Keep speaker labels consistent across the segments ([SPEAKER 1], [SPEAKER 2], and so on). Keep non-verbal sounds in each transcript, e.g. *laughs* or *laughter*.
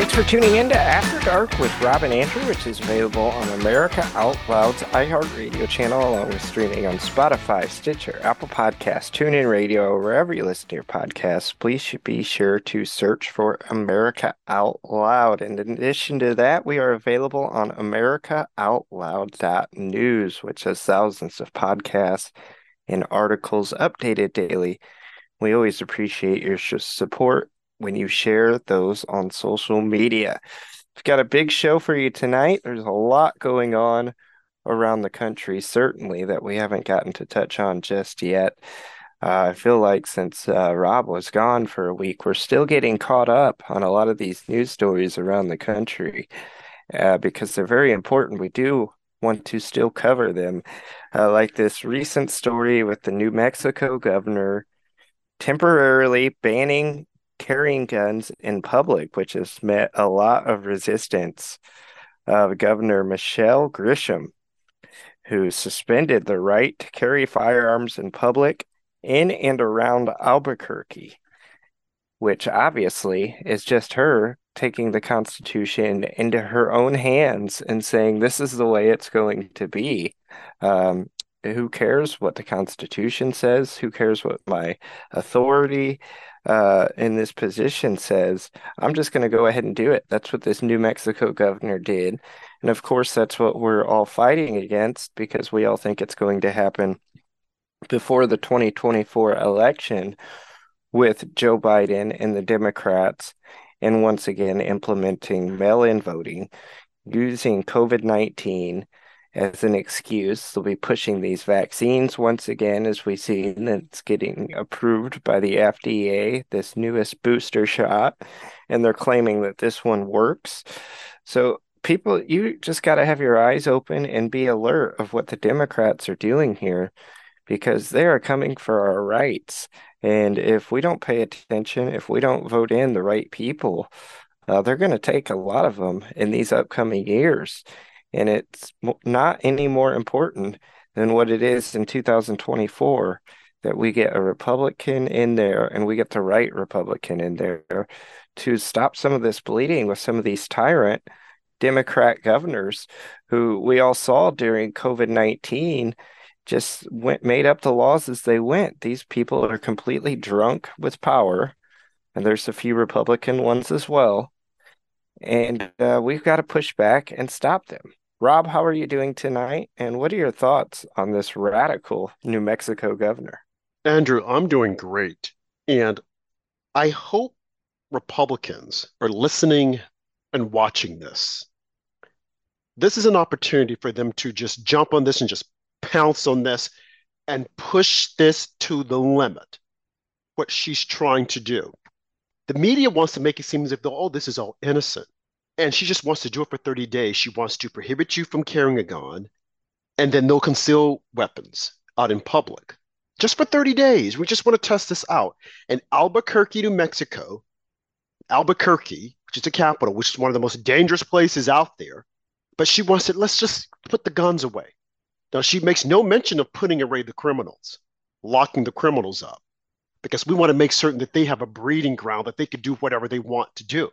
[SPEAKER 1] Thanks for tuning in to After Dark with Rob and Andrew, which is available on America Out Loud's iHeartRadio channel, along with streaming on Spotify, Stitcher, Apple Podcasts, TuneIn Radio, wherever you listen to your podcasts. Please be sure to search for America Out Loud. And in addition to that, we are available on AmericaOutloud.news, which has thousands of podcasts and articles updated daily. We always appreciate your support when you share those on social media. We've got a big show for you tonight. There's a lot going on around the country, certainly, that we haven't gotten to touch on just yet. Uh, I feel like since uh, Rob was gone for a week, we're still getting caught up on a lot of these news stories around the country uh, because they're very important. We do want to still cover them, uh, like this recent story with the New Mexico governor temporarily banning carrying guns in public, which has met a lot of resistance of Governor Michelle Grisham, who suspended the right to carry firearms in public in and around Albuquerque, which obviously is just her taking the Constitution into her own hands and saying this is the way it's going to be. Um, who cares what the Constitution says? Who cares what my authority uh, in this position says, I'm just going to go ahead and do it. That's what this New Mexico governor did. And of course, that's what we're all fighting against because we all think it's going to happen before the 2024 election with Joe Biden and the Democrats, and once again implementing mail in voting using COVID 19 as an excuse. They'll be pushing these vaccines once again, as we see that it's getting approved by the FDA, this newest booster shot, and they're claiming that this one works. So, people, you just got to have your eyes open and be alert of what the Democrats are doing here because they are coming for our rights. And if we don't pay attention, if we don't vote in the right people, uh, they're going to take a lot of them in these upcoming years and it's not any more important than what it is in 2024 that we get a Republican in there and we get the right Republican in there to stop some of this bleeding with some of these tyrant Democrat governors who we all saw during COVID 19 just went made up the laws as they went. These people are completely drunk with power, and there's a few Republican ones as well. And uh, we've got to push back and stop them. Rob, how are you doing tonight? And what are your thoughts on this radical New Mexico governor?
[SPEAKER 2] Andrew, I'm doing great. And I hope Republicans are listening and watching this. This is an opportunity for them to just jump on this and just pounce on this and push this to the limit, what she's trying to do. The media wants to make it seem as if, oh, this is all innocent and she just wants to do it for 30 days. She wants to prohibit you from carrying a gun and then they'll conceal weapons out in public just for 30 days. We just want to test this out. In Albuquerque, New Mexico, Albuquerque, which is the capital, which is one of the most dangerous places out there, but she wants to let's just put the guns away. Now, she makes no mention of putting away the criminals, locking the criminals up, because we want to make certain that they have a breeding ground that they can do whatever they want to do.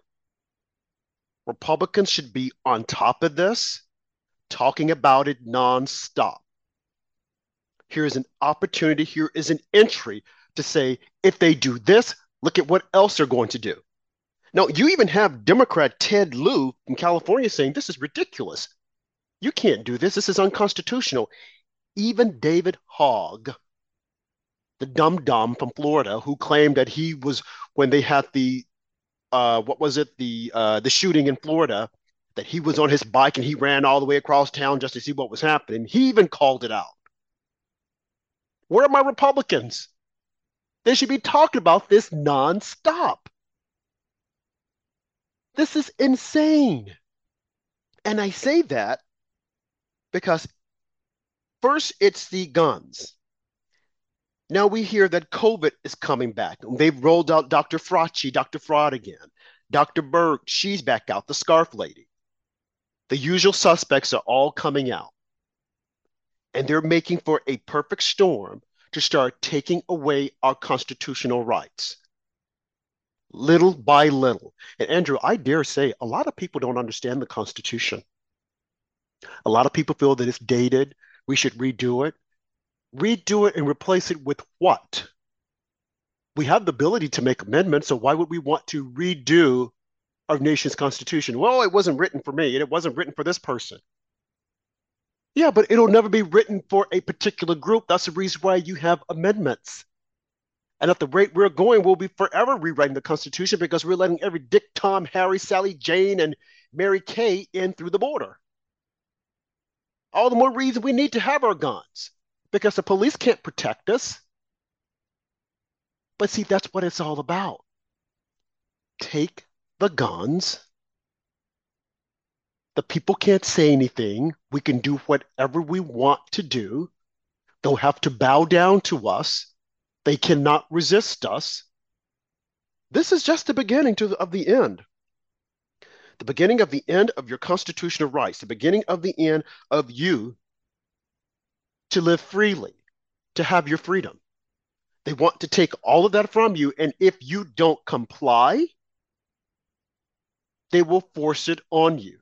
[SPEAKER 2] Republicans should be on top of this, talking about it nonstop. Here is an opportunity, here is an entry to say, if they do this, look at what else they're going to do. Now, you even have Democrat Ted Lieu from California saying this is ridiculous. You can't do this. This is unconstitutional. Even David Hogg, the dumb dumb from Florida, who claimed that he was when they had the uh, what was it the uh, the shooting in Florida that he was on his bike and he ran all the way across town just to see what was happening. He even called it out. Where are my Republicans? They should be talking about this nonstop. This is insane. And I say that because first it's the guns. Now we hear that COVID is coming back. They've rolled out Dr. Fauci, Dr. Fraud again. Dr. Berg, she's back out, the scarf lady. The usual suspects are all coming out. And they're making for a perfect storm to start taking away our constitutional rights. little by little. And Andrew, I dare say a lot of people don't understand the Constitution. A lot of people feel that it's dated. We should redo it. Redo it and replace it with what? We have the ability to make amendments, so why would we want to redo our nation's constitution? Well, it wasn't written for me and it wasn't written for this person. Yeah, but it'll never be written for a particular group. That's the reason why you have amendments. And at the rate we're going, we'll be forever rewriting the Constitution because we're letting every Dick, Tom, Harry, Sally, Jane, and Mary Kay in through the border. All the more reason we need to have our guns because the police can't protect us. But see, that's what it's all about. Take the guns. The people can't say anything. We can do whatever we want to do. They'll have to bow down to us they cannot resist us. This is just the beginning to the, of the end. The beginning of the end of your constitutional rights, the beginning of the end of you to live freely, to have your freedom. They want to take all of that from you. And if you don't comply, they will force it on you.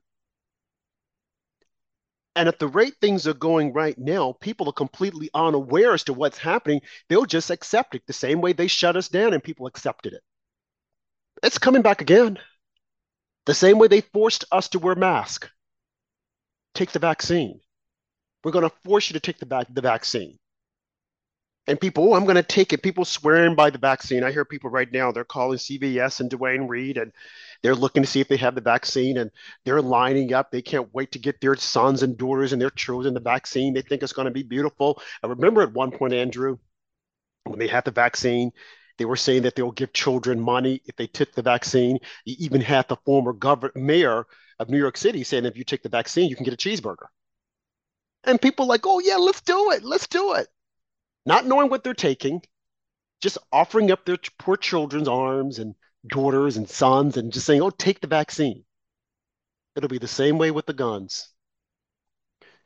[SPEAKER 2] And at the rate things are going right now, people are completely unaware as to what's happening. They'll just accept it the same way they shut us down and people accepted it. It's coming back again. The same way they forced us to wear masks. Take the vaccine. We're going to force you to take the, va- the vaccine. And people, oh, I'm going to take it. People swearing by the vaccine. I hear people right now, they're calling CVS and Duane Reade and they're looking to see if they have the vaccine and they're lining up. They can't wait to get their sons and daughters and their children the vaccine. They think it's going to be beautiful. I remember at one point, Andrew, when they had the vaccine, they were saying that they'll give children money if they took the vaccine. You even had the former governor, mayor of New York City saying if you take the vaccine, you can get a cheeseburger. And people like, oh yeah, let's do it, let's do it. Not knowing what they're taking, just offering up their poor children's arms and daughters and sons and just saying, oh, take the vaccine. It'll be the same way with the guns.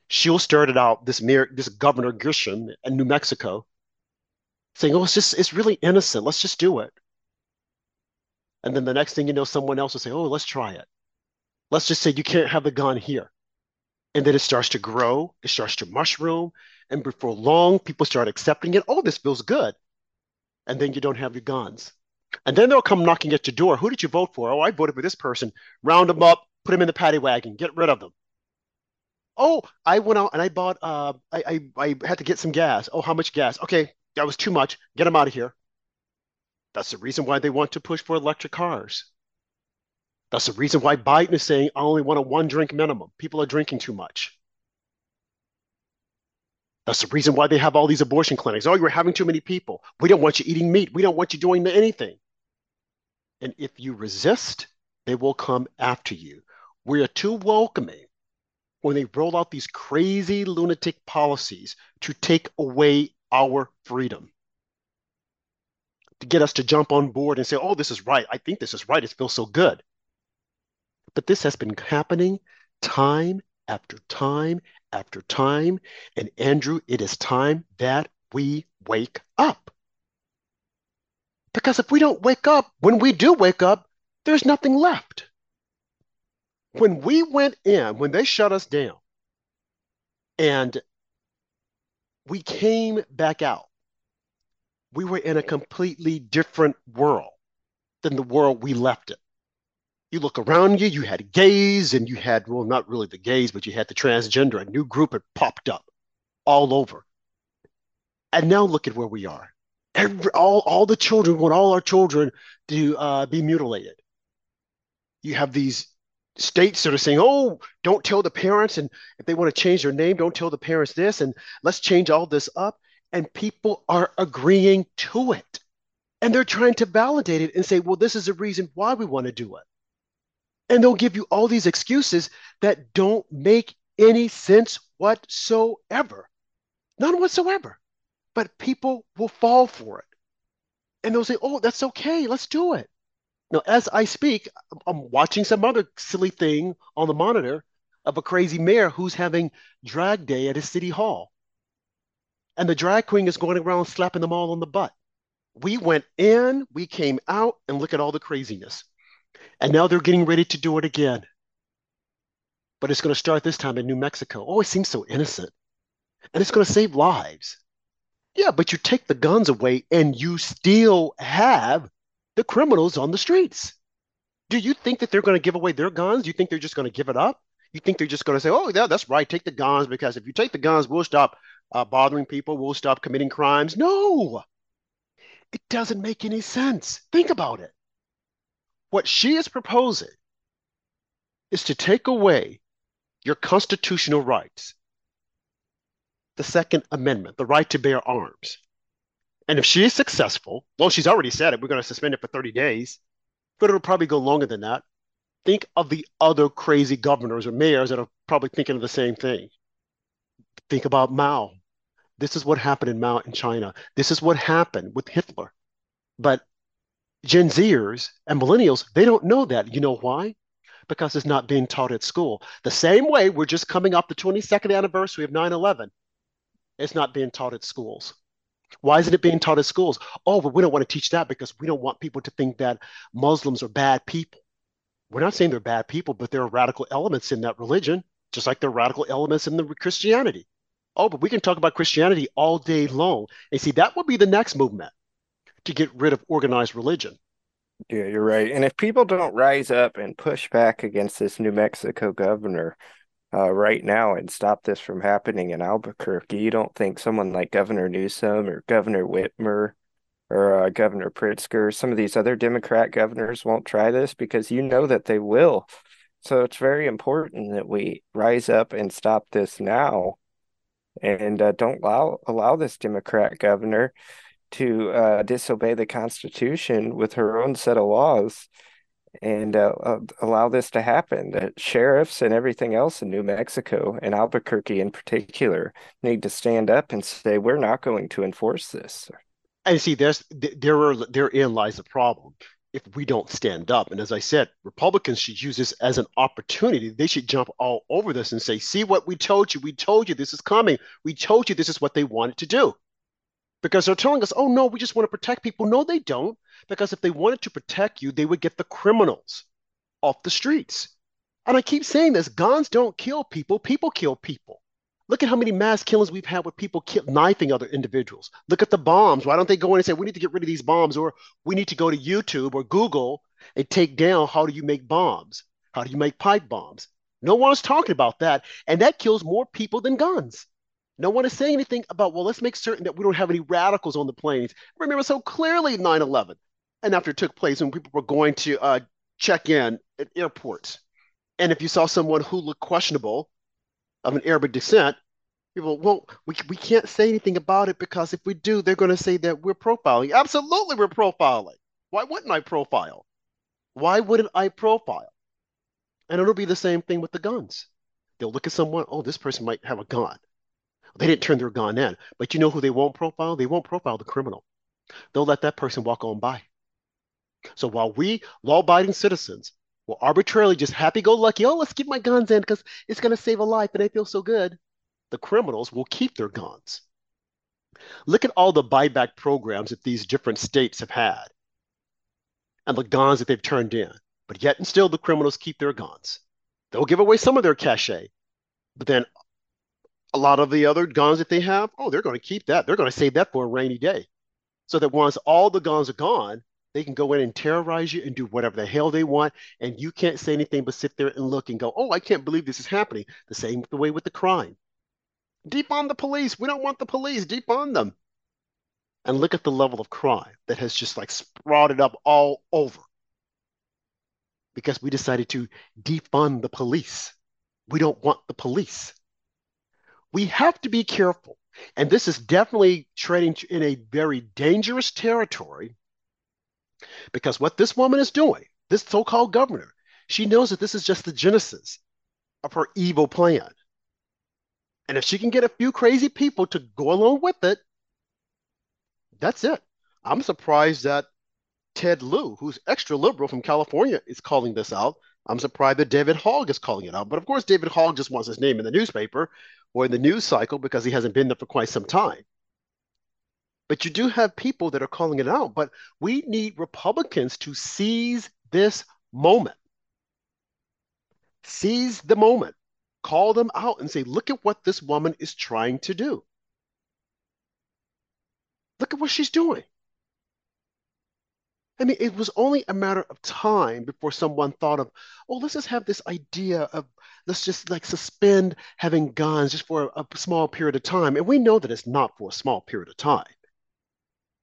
[SPEAKER 2] She'll started out this mayor, this governor Grisham in New Mexico, saying, "Oh, it's just it's really innocent. Let's just do it." And then the next thing you know, someone else will say, "Oh, let's try it. Let's just say you can't have the gun here." And then it starts to grow, it starts to mushroom, and before long, people start accepting it. Oh, this feels good. And then you don't have your guns. And then they'll come knocking at your door. Who did you vote for? Oh, I voted for this person. Round them up, put them in the paddy wagon, get rid of them. Oh, I went out and I bought. Uh, I, I I had to get some gas. Oh, how much gas? Okay, that was too much. Get them out of here. That's the reason why they want to push for electric cars. That's the reason why Biden is saying I only want a one drink minimum. People are drinking too much. That's the reason why they have all these abortion clinics. Oh, you're having too many people. We don't want you eating meat. We don't want you doing anything. And if you resist, they will come after you. We are too welcoming when they roll out these crazy lunatic policies to take away our freedom. To get us to jump on board and say, oh, this is right. I think this is right. It feels so good. But this has been happening time after time after time. And Andrew, it is time that we wake up. Because if we don't wake up, when we do wake up, there's nothing left. When we went in, when they shut us down, and we came back out, we were in a completely different world than the world we left it you look around you, you had gays and you had, well, not really the gays, but you had the transgender, a new group had popped up all over. And now look at where we are. Every, all, all the children want all our children to uh, be mutilated. You have these states that are saying, oh, don't tell the parents. And if they want to change their name, don't tell the parents this. And let's change all this up. And people are agreeing to it. And they're trying to validate it and say, well, this is the reason why we want to do it. And they'll give you all these excuses that don't make any sense whatsoever. None whatsoever. But people will fall for it. And they'll say, oh, that's okay. Let's do it. Now, as I speak, I'm watching some other silly thing on the monitor of a crazy mayor who's having drag day at his city hall. And the drag queen is going around slapping them all on the butt. We went in, we came out, and look at all the craziness. And now they're getting ready to do it again. But it's going to start this time in New Mexico. Oh, it seems so innocent. And it's going to save lives. Yeah, but you take the guns away and you still have the criminals on the streets. Do you think that they're going to give away their guns? Do you think they're just going to give it up? You think they're just going to say, oh, yeah, that's right, take the guns, because if you take the guns, we'll stop uh, bothering people, we'll stop committing crimes. No, it doesn't make any sense. Think about it. What she is proposing is to take away your constitutional rights, the Second Amendment, the right to bear arms. And if she is successful, well, she's already said it, we're going to suspend it for 30 days, but it'll probably go longer than that. Think of the other crazy governors or mayors that are probably thinking of the same thing. Think about Mao. This is what happened in Mao in China. This is what happened with Hitler. But Gen Zers and millennials, they don't know that. You know why? Because it's not being taught at school. The same way we're just coming up the 22nd anniversary of 9 11. It's not being taught at schools. Why isn't it being taught at schools? Oh, but we don't want to teach that because we don't want people to think that Muslims are bad people. We're not saying they're bad people, but there are radical elements in that religion, just like there are radical elements in the Christianity. Oh, but we can talk about Christianity all day long. And see, that would be the next movement to get rid of organized religion.
[SPEAKER 1] Yeah, you're right. And if people don't rise up and push back against this New Mexico governor uh, right now and stop this from happening in Albuquerque, you don't think someone like Governor Newsom or Governor Whitmer or uh, Governor Pritzker, some of these other Democrat governors won't try this because you know that they will. So it's very important that we rise up and stop this now, and uh, don't allow allow this Democrat governor to uh, disobey the Constitution with her own set of laws and uh, uh, allow this to happen. The sheriffs and everything else in New Mexico and Albuquerque in particular need to stand up and say, we're not going to enforce this.
[SPEAKER 2] And see, there's there are therein lies the problem. If we don't stand up, and as I said, Republicans should use this as an opportunity. They should jump all over this and say, "See what we told you? We told you this is coming. We told you this is what they wanted to do." Because they're telling us, oh, no, we just want to protect people. No, they don't. Because if they wanted to protect you, they would get the criminals off the streets. And I keep saying this guns don't kill people, people kill people. Look at how many mass killings we've had with people knifing other individuals. Look at the bombs. Why don't they go in and say, we need to get rid of these bombs, or we need to go to YouTube or Google and take down how do you make bombs? How do you make pipe bombs? No one's talking about that. And that kills more people than guns. No one is saying anything about, well, let's make certain that we don't have any radicals on the planes. Remember so clearly 9 11 and after it took place when people were going to uh, check in at airports. And if you saw someone who looked questionable of an Arabic descent, people, well, we, we can't say anything about it because if we do, they're going to say that we're profiling. Absolutely, we're profiling. Why wouldn't I profile? Why wouldn't I profile? And it'll be the same thing with the guns. They'll look at someone, oh, this person might have a gun. They didn't turn their gun in. But you know who they won't profile? They won't profile the criminal. They'll let that person walk on by. So while we, law abiding citizens, will arbitrarily just happy go lucky, oh, let's keep my guns in because it's going to save a life and they feel so good, the criminals will keep their guns. Look at all the buyback programs that these different states have had and the guns that they've turned in. But yet and still, the criminals keep their guns. They'll give away some of their cachet, but then a lot of the other guns that they have, oh, they're going to keep that. They're going to save that for a rainy day. So that once all the guns are gone, they can go in and terrorize you and do whatever the hell they want. And you can't say anything but sit there and look and go, oh, I can't believe this is happening. The same the way with the crime. Deep on the police. We don't want the police. Deep on them. And look at the level of crime that has just like sprouted up all over because we decided to defund the police. We don't want the police we have to be careful. And this is definitely treading in a very dangerous territory because what this woman is doing, this so called governor, she knows that this is just the genesis of her evil plan. And if she can get a few crazy people to go along with it, that's it. I'm surprised that Ted Lieu, who's extra liberal from California, is calling this out. I'm surprised that David Hogg is calling it out. But of course, David Hogg just wants his name in the newspaper or in the news cycle because he hasn't been there for quite some time. but you do have people that are calling it out. But we need Republicans to seize this moment. Seize the moment. Call them out and say, look at what this woman is trying to do. Look at what she's doing. I mean, it was only a matter of time before someone thought of, oh, let's just have this idea of let's just like suspend having guns just for a, a small period of time. And we know that it's not for a small period of time.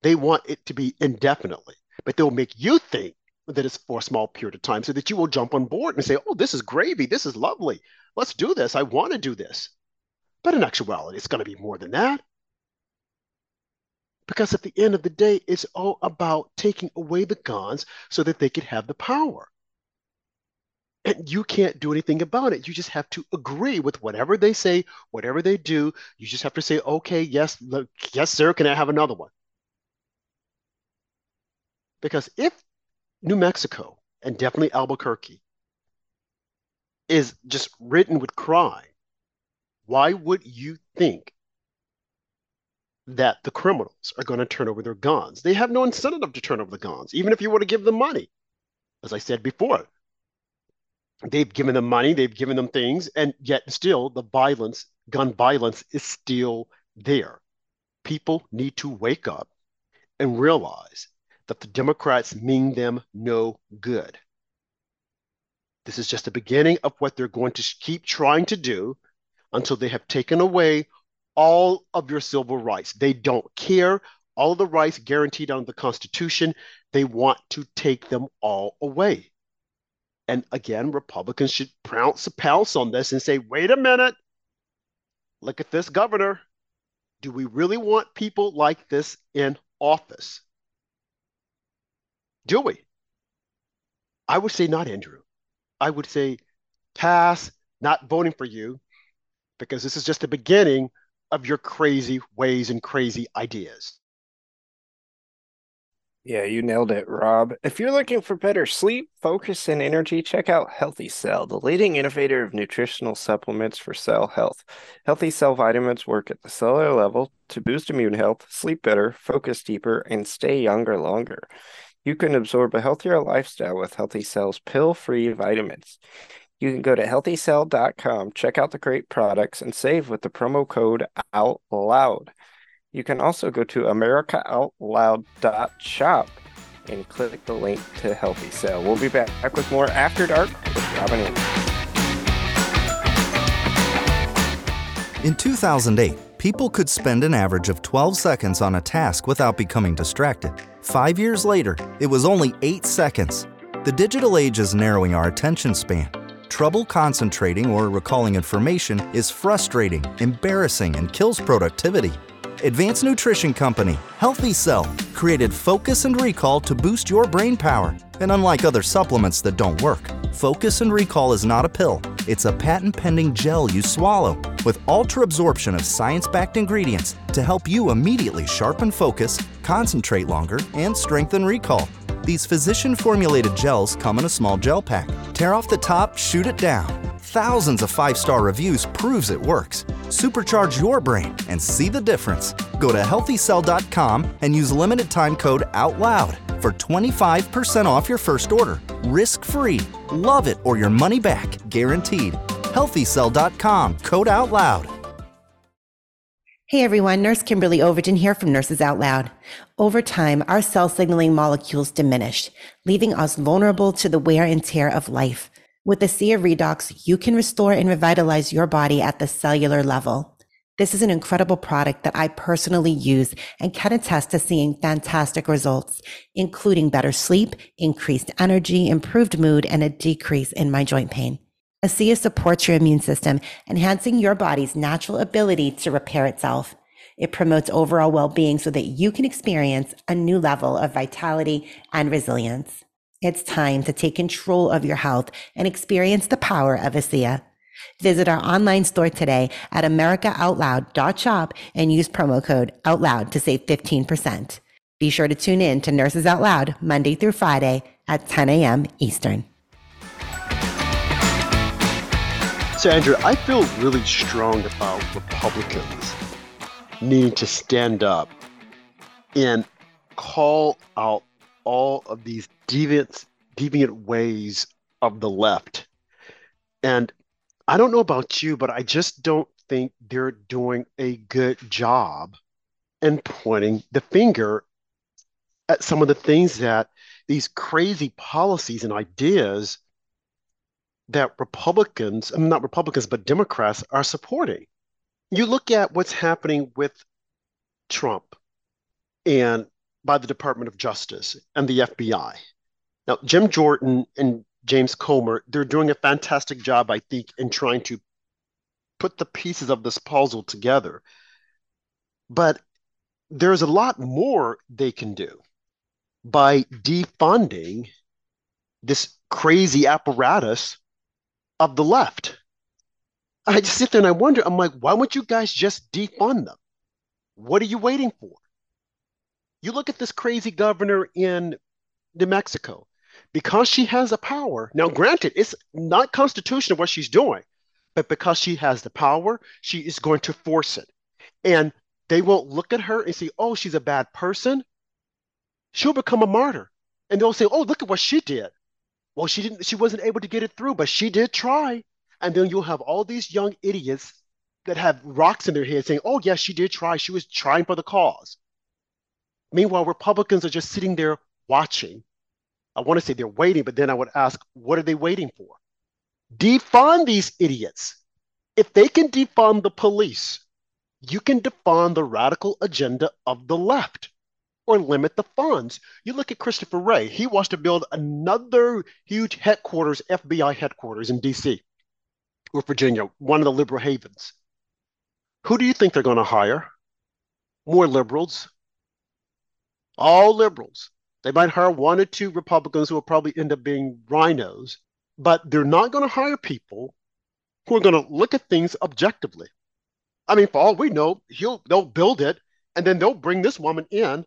[SPEAKER 2] They want it to be indefinitely, but they'll make you think that it's for a small period of time so that you will jump on board and say, oh, this is gravy. This is lovely. Let's do this. I want to do this. But in actuality, it's going to be more than that. Because at the end of the day, it's all about taking away the guns so that they could have the power. And you can't do anything about it. You just have to agree with whatever they say, whatever they do. You just have to say, okay, yes, look, yes, sir, can I have another one? Because if New Mexico and definitely Albuquerque is just written with crime, why would you think that the criminals are going to turn over their guns. They have no incentive to turn over the guns, even if you were to give them money. As I said before, they've given them money, they've given them things, and yet still the violence, gun violence, is still there. People need to wake up and realize that the Democrats mean them no good. This is just the beginning of what they're going to keep trying to do until they have taken away all of your civil rights. They don't care. All of the rights guaranteed under the Constitution, they want to take them all away. And again, Republicans should pounce pounce on this and say, wait a minute, look at this governor. Do we really want people like this in office? Do we? I would say not, Andrew. I would say pass, not voting for you, because this is just the beginning of your crazy ways and crazy ideas.
[SPEAKER 1] Yeah, you nailed it, Rob. If you're looking for better sleep, focus, and energy, check out Healthy Cell, the leading innovator of nutritional supplements for cell health. Healthy Cell vitamins work at the cellular level to boost immune health, sleep better, focus deeper, and stay younger longer. You can absorb a healthier lifestyle with Healthy Cell's pill free vitamins. You can go to healthycell.com, check out the great products, and save with the promo code OUTLOUD. You can also go to americaoutloud.shop and click the link to Healthy Cell. We'll be back with more After Dark with Robin.
[SPEAKER 3] In 2008, people could spend an average of 12 seconds on a task without becoming distracted. Five years later, it was only 8 seconds. The digital age is narrowing our attention span Trouble concentrating or recalling information is frustrating, embarrassing, and kills productivity. Advanced Nutrition Company, Healthy Cell, created Focus and Recall to boost your brain power. And unlike other supplements that don't work, Focus and Recall is not a pill. It's a patent pending gel you swallow with ultra absorption of science backed ingredients to help you immediately sharpen focus, concentrate longer, and strengthen recall. These physician formulated gels come in a small gel pack. Tear off the top, shoot it down. Thousands of five star reviews proves it works. Supercharge your brain and see the difference. Go to healthycell.com and use limited time code OUTLOUD for 25% off your first order. Risk free. Love it or your money back. Guaranteed. Healthycell.com code out loud.
[SPEAKER 4] Hey everyone, Nurse Kimberly Overton here from Nurses Out Loud. Over time, our cell signaling molecules diminish, leaving us vulnerable to the wear and tear of life. With the Sea of Redox, you can restore and revitalize your body at the cellular level. This is an incredible product that I personally use and can attest to seeing fantastic results, including better sleep, increased energy, improved mood, and a decrease in my joint pain. ASEA supports your immune system, enhancing your body's natural ability to repair itself. It promotes overall well being so that you can experience a new level of vitality and resilience. It's time to take control of your health and experience the power of ASEA. Visit our online store today at americaoutloud.shop and use promo code OUTLOUD to save 15%. Be sure to tune in to Nurses Out Loud Monday through Friday at 10 a.m. Eastern.
[SPEAKER 2] So, Andrew, I feel really strong about Republicans needing to stand up and call out all of these deviant, deviant ways of the left. And I don't know about you, but I just don't think they're doing a good job in pointing the finger at some of the things that these crazy policies and ideas that Republicans, mean, not Republicans, but Democrats are supporting. You look at what's happening with Trump and by the Department of Justice and the FBI. Now, Jim Jordan and James Comer, they're doing a fantastic job, I think, in trying to put the pieces of this puzzle together. But there's a lot more they can do by defunding this crazy apparatus of the left. I just sit there and I wonder, I'm like, why won't you guys just defund them? What are you waiting for? You look at this crazy governor in New Mexico because she has the power. Now, granted, it's not constitutional what she's doing, but because she has the power, she is going to force it. And they won't look at her and say, oh, she's a bad person. She'll become a martyr. And they'll say, oh, look at what she did. Well, she didn't, she wasn't able to get it through, but she did try. And then you'll have all these young idiots that have rocks in their head saying, oh, yes, she did try. She was trying for the cause. Meanwhile, Republicans are just sitting there watching. I want to say they're waiting, but then I would ask, what are they waiting for? Defund these idiots. If they can defund the police, you can defund the radical agenda of the left or limit the funds. You look at Christopher Wray, he wants to build another huge headquarters, FBI headquarters in DC or Virginia, one of the liberal havens. Who do you think they're going to hire? More liberals. All liberals. They might hire one or two Republicans who will probably end up being rhinos, but they're not going to hire people who are going to look at things objectively. I mean, for all we know, he'll they'll build it and then they'll bring this woman in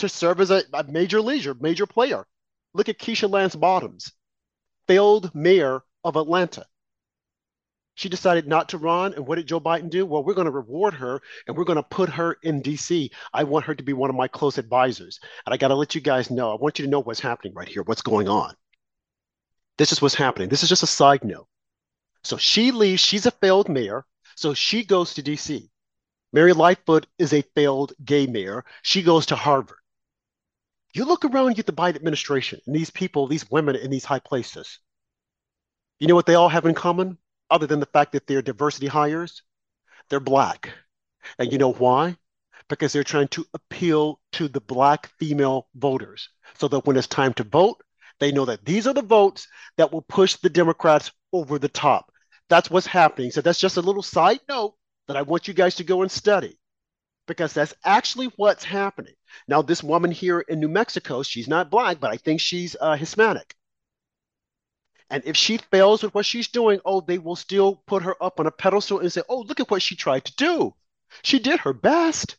[SPEAKER 2] to serve as a, a major leader, major player. Look at Keisha Lance Bottoms, failed mayor of Atlanta. She decided not to run. And what did Joe Biden do? Well, we're going to reward her and we're going to put her in DC. I want her to be one of my close advisors. And I got to let you guys know, I want you to know what's happening right here, what's going on. This is what's happening. This is just a side note. So she leaves. She's a failed mayor. So she goes to DC. Mary Lightfoot is a failed gay mayor. She goes to Harvard. You look around at the Biden administration and these people, these women in these high places. You know what they all have in common? other than the fact that they're diversity hires, they're black. And you know why? Because they're trying to appeal to the black female voters so that when it's time to vote, they know that these are the votes that will push the Democrats over the top. That's what's happening. So that's just a little side note that I want you guys to go and study because that's actually what's happening. Now, this woman here in New Mexico, she's not black, but I think she's uh, Hispanic. And if she fails with what she's doing, oh, they will still put her up on a pedestal and say, oh, look at what she tried to do. She did her best.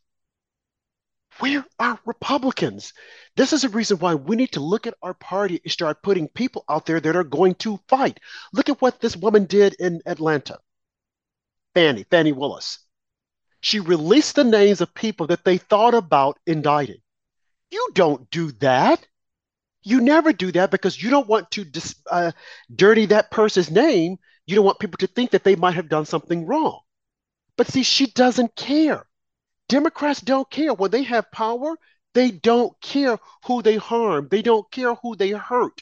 [SPEAKER 2] Where are Republicans? This is a reason why we need to look at our party and start putting people out there that are going to fight. Look at what this woman did in Atlanta. Fani, Fani Willis. She released the names of people that they thought about indicting. You don't do that. You never do that because you don't want to uh, dirty that person's name. You don't want people to think that they might have done something wrong. But see, she doesn't care. Democrats don't care. When they have power, they don't care who they harm, they don't care who they hurt.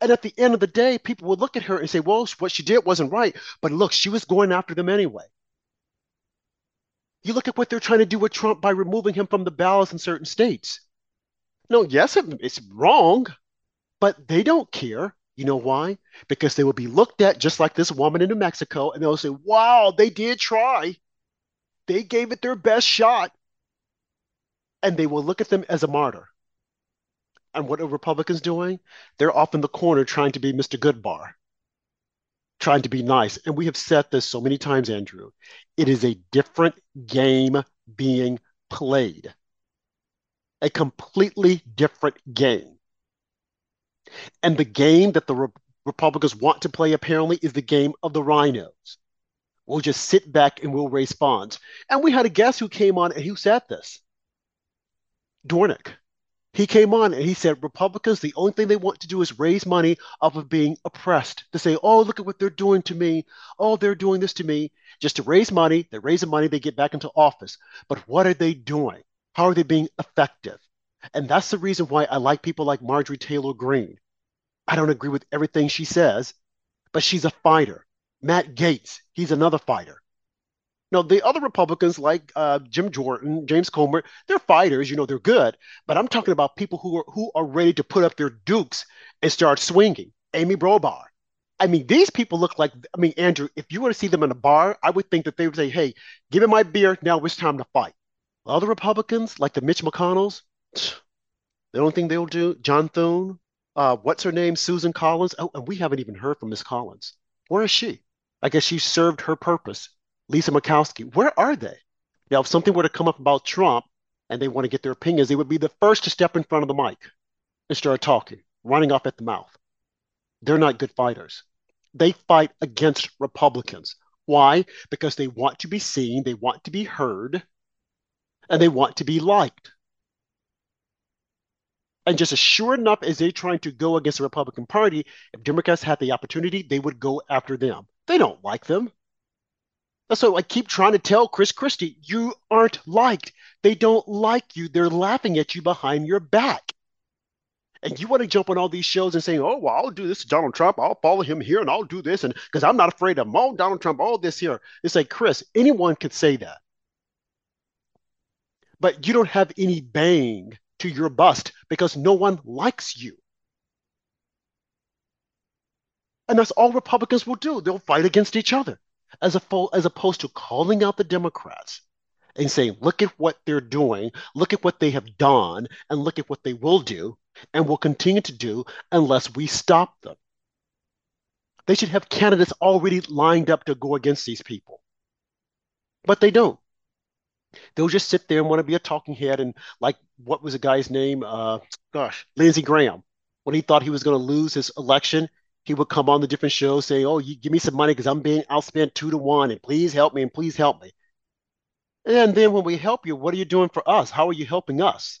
[SPEAKER 2] And at the end of the day, people will look at her and say, well, what she did wasn't right. But look, she was going after them anyway. You look at what they're trying to do with Trump by removing him from the ballots in certain states. No, yes, it's wrong, but they don't care. You know why? Because they will be looked at just like this woman in New Mexico, and they'll say, wow, they did try. They gave it their best shot. And they will look at them as a martyr. And what are Republicans doing? They're off in the corner trying to be Mr. Goodbar, trying to be nice. And we have said this so many times, Andrew. It is a different game being played a completely different game. And the game that the Re- Republicans want to play apparently is the game of the rhinos. We'll just sit back and we'll raise. And we had a guest who came on and who said this. Dornick. He came on and he said Republicans, the only thing they want to do is raise money off of being oppressed. To say, oh, look at what they're doing to me. Oh, they're doing this to me. Just to raise money. They raise the money, they get back into office. But what are they doing? How are they being effective? And that's the reason why I like people like Marjorie Taylor Greene. I don't agree with everything she says, but she's a fighter. Matt Gaetz, he's another fighter. Now, the other Republicans like uh, Jim Jordan, James Comer, they're fighters, you know, they're good. But I'm talking about people who are who are ready to put up their dukes and start swinging. Amy Brobar. I mean, these people look like. I mean, Andrew, if you were to see them in a bar, I would think that they would say, "Hey, give me my beer. Now it's time to fight." Other Republicans, like the Mitch McConnells, the only thing they'll do, John Thune, uh, what's her name, Susan Collins. Oh, and we haven't even heard from Miss Collins. Where is she? I guess she served her purpose. Lisa Murkowski, where are they? Now, if something were to come up about Trump and they want to get their opinions, they would be the first to step in front of the mic and start talking, running off at the mouth. They're not good fighters. They fight against Republicans. Why? Because they want to be seen, they want to be heard, and they want to be liked. And just as sure enough as they're trying to go against the Republican Party, if Democrats had the opportunity, they would go after them. They don't like them. That's what I keep trying to tell Chris Christie. You aren't liked. They don't like you. They're laughing at you behind your back. And you want to jump on all these shows and say, oh, well, I'll do this to Donald Trump. I'll follow him here and I'll do this. And because I'm not afraid of. Oh, Donald Trump, all this here. It's like, Chris, anyone could say that. But you don't have any bang to your bust because no one likes you. And that's all Republicans will do. They'll fight against each other as, a, as opposed to calling out the Democrats and saying, look at what they're doing, look at what they have done, and look at what they will do and will continue to do unless we stop them. They should have candidates already lined up to go against these people. But they don't. They'll just sit there and want to be a talking head. And like, what was the guy's name? Uh, gosh, Lindsey Graham. When he thought he was going to lose his election, he would come on the different shows saying, "Oh, you give me some money because I'm being outspent two to one, and please help me, and please help me." And then when we help you, what are you doing for us? How are you helping us?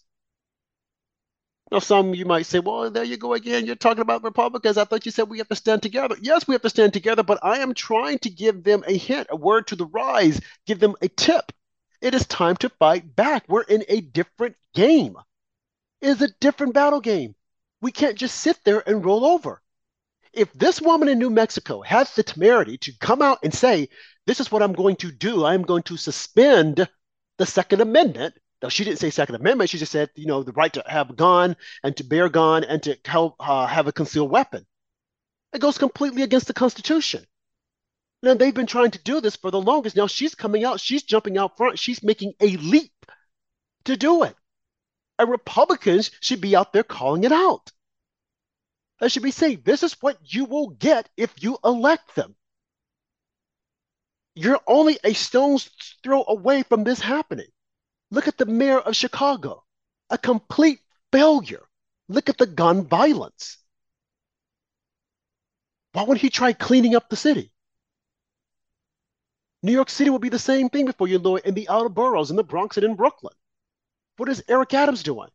[SPEAKER 2] Now, some you might say, well, there you go again. You're talking about Republicans. I thought you said we have to stand together. Yes, we have to stand together, but I am trying to give them a hint, a word to the rise, give them a tip. It is time to fight back. We're in a different game. It is a different battle game. We can't just sit there and roll over. If this woman in New Mexico has the temerity to come out and say, This is what I'm going to do, I'm going to suspend the Second Amendment. Now, she didn't say Second Amendment. She just said, you know, the right to have a gun and to bear gun and to help, uh, have a concealed weapon. It goes completely against the Constitution. Now, they've been trying to do this for the longest. Now, she's coming out, she's jumping out front, she's making a leap to do it. And Republicans should be out there calling it out. They should be saying, this is what you will get if you elect them. You're only a stone's throw away from this happening. Look at the mayor of Chicago, a complete failure. Look at the gun violence. Why wouldn't he try cleaning up the city? New York City will be the same thing before you know it in the outer boroughs, in the Bronx and in Brooklyn. What is Eric Adams doing?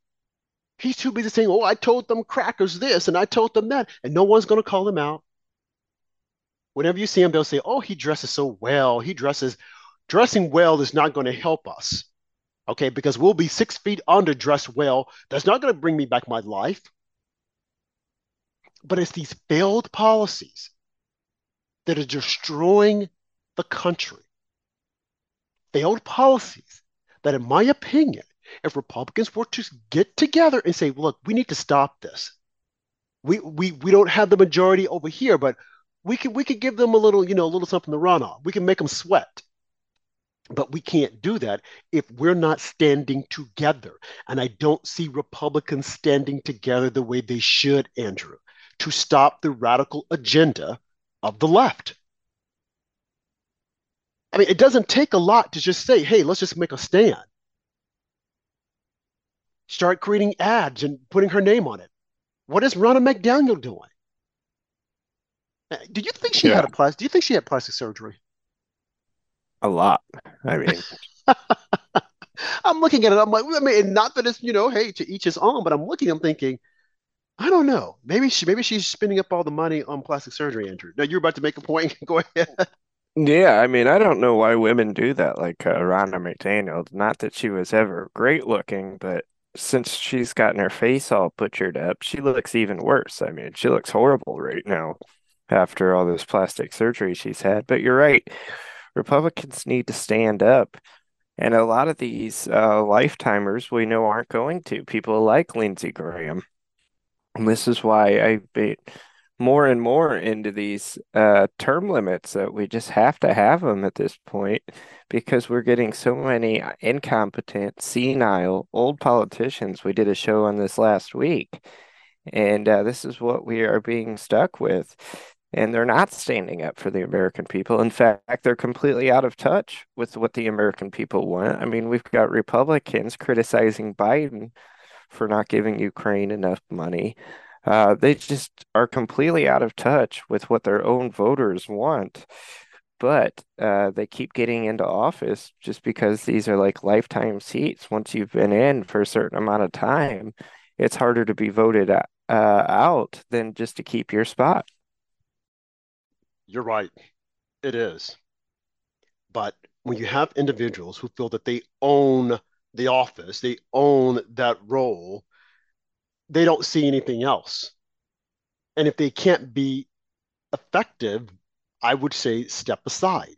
[SPEAKER 2] He's too busy saying, oh, I told them crackers this and I told them that, and no one's going to call him out. Whenever you see him, they'll say, oh, he dresses so well. He dresses, dressing well is not going to help us. Okay, because we'll be six feet under dressed well. That's not going to bring me back my life. But it's these failed policies that are destroying the country. Failed policies that, in my opinion, if Republicans were to get together and say, look, we need to stop this. We we we don't have the majority over here, but we could we could give them a little, you know, a little something to run on. We can make them sweat. But we can't do that if we're not standing together. And I don't see Republicans standing together the way they should, Andrew, to stop the radical agenda of the left. I mean, it doesn't take a lot to just say, hey, let's just make a stand start creating ads and putting her name on it. What is Ronna McDaniel doing? Uh, do you think she yeah. had a plastic? Do you think she had plastic surgery?
[SPEAKER 1] A lot. I *laughs* mean,
[SPEAKER 2] I'm looking at it. I'm like, I mean, not that it's you know, hey, to each his own, but I'm looking. I'm thinking, I don't know. Maybe she, maybe she's spending up all the money on plastic surgery, Andrew. Now you're about to make a point. *laughs* Go ahead.
[SPEAKER 1] yeah, I mean, I don't know why women do that, like uh, Ronna McDaniel. Not that she was ever great looking, but since she's gotten her face all butchered up, she looks even worse. I mean, she looks horrible right now after all this plastic surgery she's had. But you're right. Republicans need to stand up. And a lot of these uh, lifetimers we know aren't going to. People like Lindsey Graham. And this is why I more and more into these uh, term limits that we just have to have them at this point because we're getting so many incompetent, senile, old politicians. We did a show on this last week, and uh, this is what we are being stuck with. And they're not standing up for the American people. In fact, they're completely out of touch with what the American people want. I mean, we've got Republicans criticizing Biden for not giving Ukraine enough money. Uh, they just are completely out of touch with what their own voters want. But uh, they keep getting into office just because these are like lifetime seats. Once you've been in for a certain amount of time, it's harder to be voted uh, out than just to keep your spot.
[SPEAKER 2] You're right. It is. But when you have individuals who feel that they own the office, they own that role, they don't see anything else. And if they can't be effective, I would say step aside.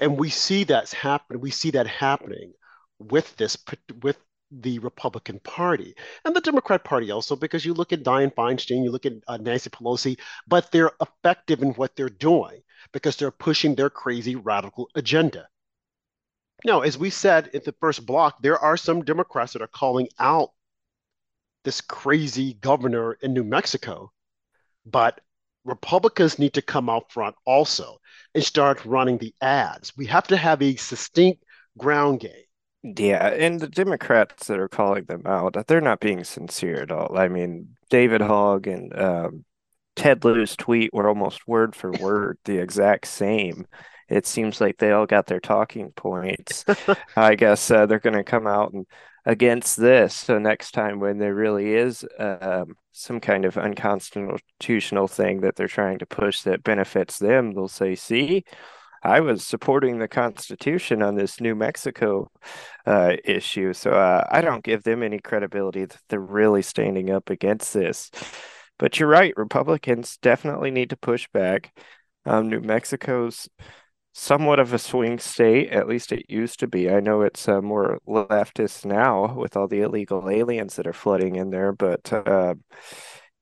[SPEAKER 2] And we see that's happening. We see that happening with this with the Republican Party and the Democrat Party also, because you look at Dianne Feinstein, you look at uh, Nancy Pelosi, but they're effective in what they're doing because they're pushing their crazy radical agenda. Now, as we said in the first block, there are some Democrats that are calling out this crazy governor in New Mexico, but Republicans need to come out front also and start running the ads. We have to have a distinct ground game.
[SPEAKER 1] Yeah, and the Democrats that are calling them out, they're not being sincere at all. I mean, David Hogg and um, Ted Lieu's tweet were almost word for word the exact same. It seems like they all got their talking points. *laughs* I guess uh, they're going to come out and against this. So next time when there really is um, some kind of unconstitutional thing that they're trying to push that benefits them, they'll say, "See, I was supporting the Constitution on this New Mexico uh, issue." So uh, I don't give them any credibility that they're really standing up against this. But you're right, Republicans definitely need to push back. Um, New Mexico's somewhat of a swing state. At least it used to be. I know it's uh, more leftist now with all the illegal aliens that are flooding in there, but uh,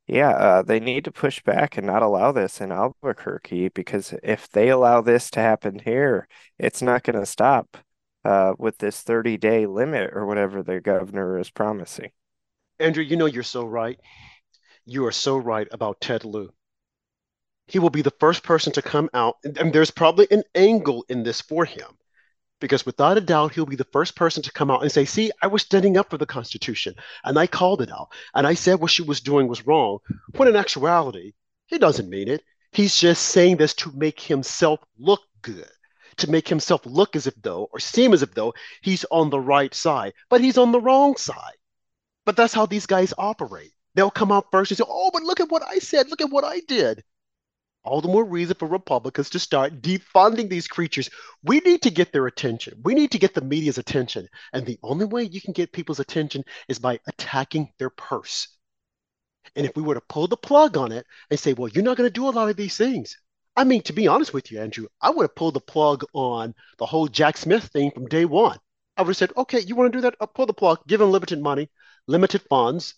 [SPEAKER 1] yeah, uh, they need to push back and not allow this in Albuquerque because if they allow this to happen here, it's not going to stop uh, with this 30 day limit or whatever the governor is promising.
[SPEAKER 2] Andrew, you know you're so right. You are so right about Ted Lieu he will be the first person to come out. And there's probably an angle in this for him because without a doubt, he'll be the first person to come out and say, See, I was standing up for the Constitution and I called it out and I said what she was doing was wrong. When in actuality, he doesn't mean it. He's just saying this to make himself look good, to make himself look as if though, or seem as if though, he's on the right side, but he's on the wrong side. But that's how these guys operate. They'll come out first and say, Oh, but look at what I said. Look at what I did all the more reason for Republicans to start defunding these creatures. We need to get their attention. We need to get the media's attention. And the only way you can get people's attention is by attacking their purse. And if we were to pull the plug on it and say, well, you're not going to do a lot of these things. I mean, to be honest with you, Andrew, I would have pulled the plug on the whole Jack Smith thing from day one. I would have said, okay, you want to do that? I'll pull the plug, give them limited money, limited funds,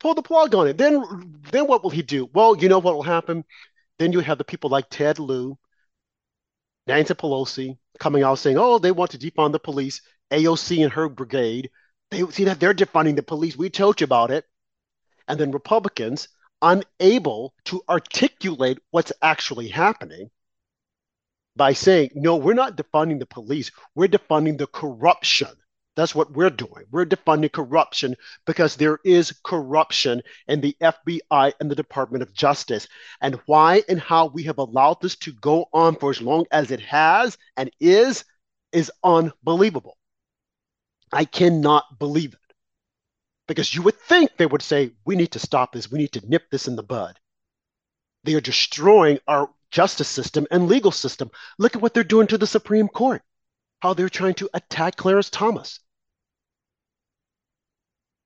[SPEAKER 2] pull the plug on it. Then, then what will he do? Well, you know what will happen. Then you have the people like Ted Lieu, Nancy Pelosi coming out saying, "Oh, they want to defund the police." AOC and her brigade, they see that they're defunding the police. We told you about it. And then Republicans unable to articulate what's actually happening by saying, "No, we're not defunding the police. We're defunding the corruption That's what we're doing. We're defunding corruption because there is corruption in the FBI and the Department of Justice. And why and how we have allowed this to go on for as long as it has and is, is unbelievable. I cannot believe it. Because you would think they would say, we need to stop this, we need to nip this in the bud. They are destroying our justice system and legal system. Look at what they're doing to the Supreme Court, how they're trying to attack Clarence Thomas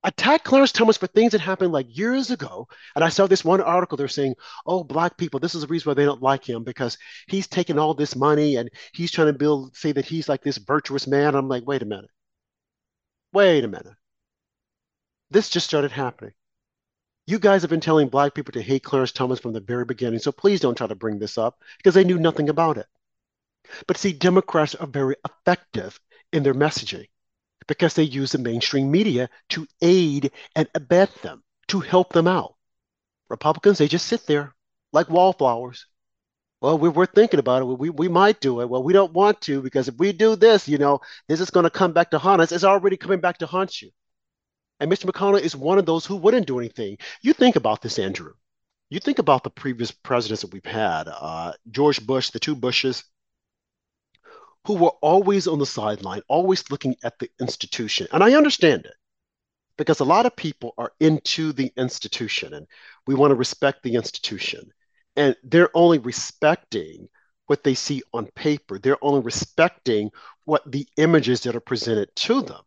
[SPEAKER 2] attack Clarence Thomas for things that happened like years ago. And I saw this one article, they're saying, oh, black people, this is the reason why they don't like him because he's taking all this money and he's trying to build, say that he's like this virtuous man. I'm like, wait a minute. Wait a minute. This just started happening. You guys have been telling black people to hate Clarence Thomas from the very beginning, so please don't try to bring this up because they knew nothing about it. But see, Democrats are very effective in their messaging because they use the mainstream media to aid and abet them, to help them out. Republicans, they just sit there like wallflowers. Well, we, we're thinking about it. We, we might do it. Well, we don't want to because if we do this, you know, this is going to come back to haunt us. It's already coming back to haunt you. And Mr. McConnell is one of those who wouldn't do anything. You think about this, Andrew. You think about the previous presidents that we've had uh, George Bush, the two Bushes, who were always on the sideline, always looking at the institution. And I understand it because a lot of people are into the institution and we want to respect the institution. And they're only respecting what they see on paper, they're only respecting what the images that are presented to them.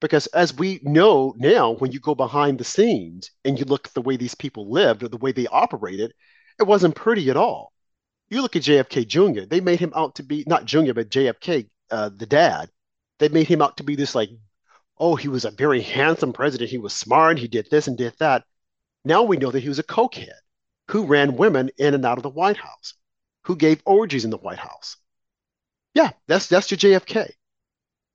[SPEAKER 2] Because as we know now, when you go behind the scenes and you look at the way these people lived or the way they operated, it wasn't pretty at all. You look at JFK Jr., they made him out to be not Jr., but JFK, uh, the dad. They made him out to be this like, oh, he was a very handsome president. He was smart. He did this and did that. Now we know that he was a cokehead who ran women in and out of the White House, who gave orgies in the White House. Yeah, that's that's your JFK.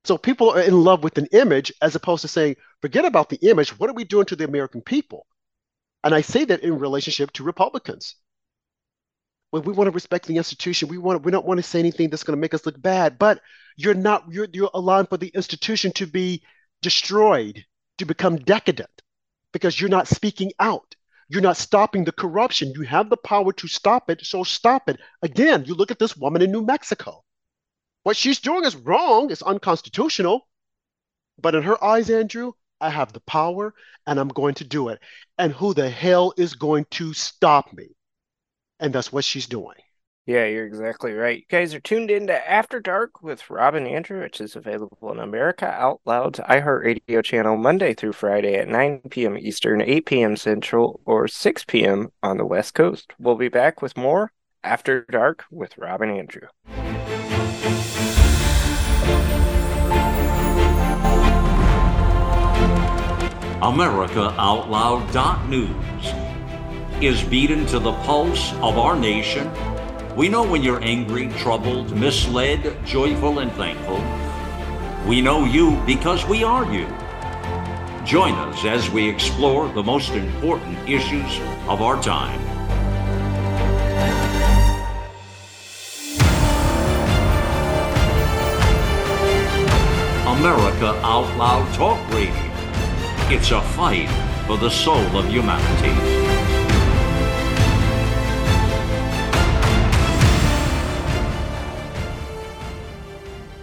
[SPEAKER 2] So people are in love with an image as opposed to saying, forget about the image. What are we doing to the American people? And I say that in relationship to Republicans when we want to respect the institution, we want we don't want to say anything that's going to make us look bad. But you're not you're you're allowing for the institution to be destroyed, to become decadent, because you're not speaking out. You're not stopping the corruption. You have the power to stop it, so stop it. Again, you look at this woman in New Mexico. What she's doing is wrong, it's unconstitutional. But in her eyes, Andrew, I have the power and I'm going to do it. And who the hell is going to stop me? And that's what she's doing.
[SPEAKER 1] Yeah, you're exactly right. You guys are tuned into After Dark with Robin Andrew, which is available on America Out Loud's iHeartRadio channel Monday through Friday at 9 p.m. Eastern, 8 p.m. Central, or 6 p.m. on the West Coast. We'll be back with more After Dark with Robin Andrew.
[SPEAKER 5] America Out Loud News is beaten to the pulse of our nation. We know when you're angry, troubled, misled, joyful, and thankful. We know you because we are you. Join us as we explore the most important issues of our time. America Out Loud Talk Radio. It's a fight for the soul of humanity.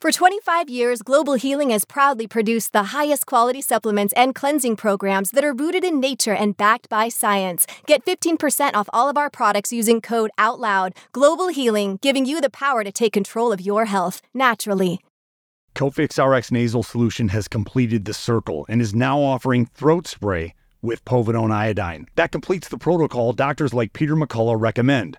[SPEAKER 6] For 25 years, Global Healing has proudly produced the highest quality supplements and cleansing programs that are rooted in nature and backed by science. Get 15% off all of our products using code OUTLOUD. Global Healing, giving you the power to take control of your health naturally.
[SPEAKER 7] Cofix RX nasal solution has completed the circle and is now offering throat spray with povidone iodine. That completes the protocol doctors like Peter McCullough recommend.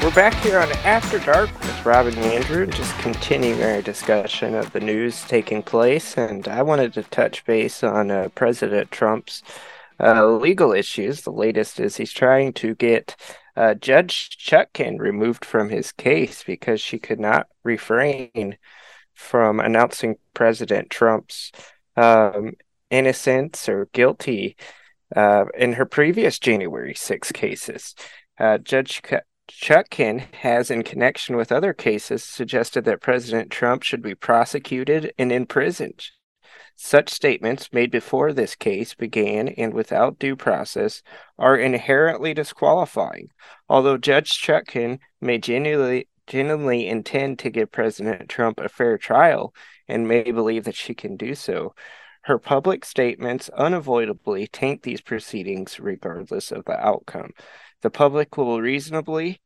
[SPEAKER 1] We're back here on After Dark with Rob and Andrew, just continuing our discussion of the news taking place. And I wanted to touch base on uh, President Trump's uh, legal issues. The latest is he's trying to get uh, Judge Chutkan removed from his case because she could not refrain from announcing President Trump's um, innocence or guilty uh, in her previous January 6 cases. Uh, Judge Chutkan has, in connection with other cases, suggested that President Trump should be prosecuted and imprisoned. Such statements made before this case began and without due process are inherently disqualifying. Although Judge Chutkan may genuinely, genuinely intend to give President Trump a fair trial and may believe that she can do so, her public statements unavoidably taint these proceedings regardless of the outcome. The public will reasonably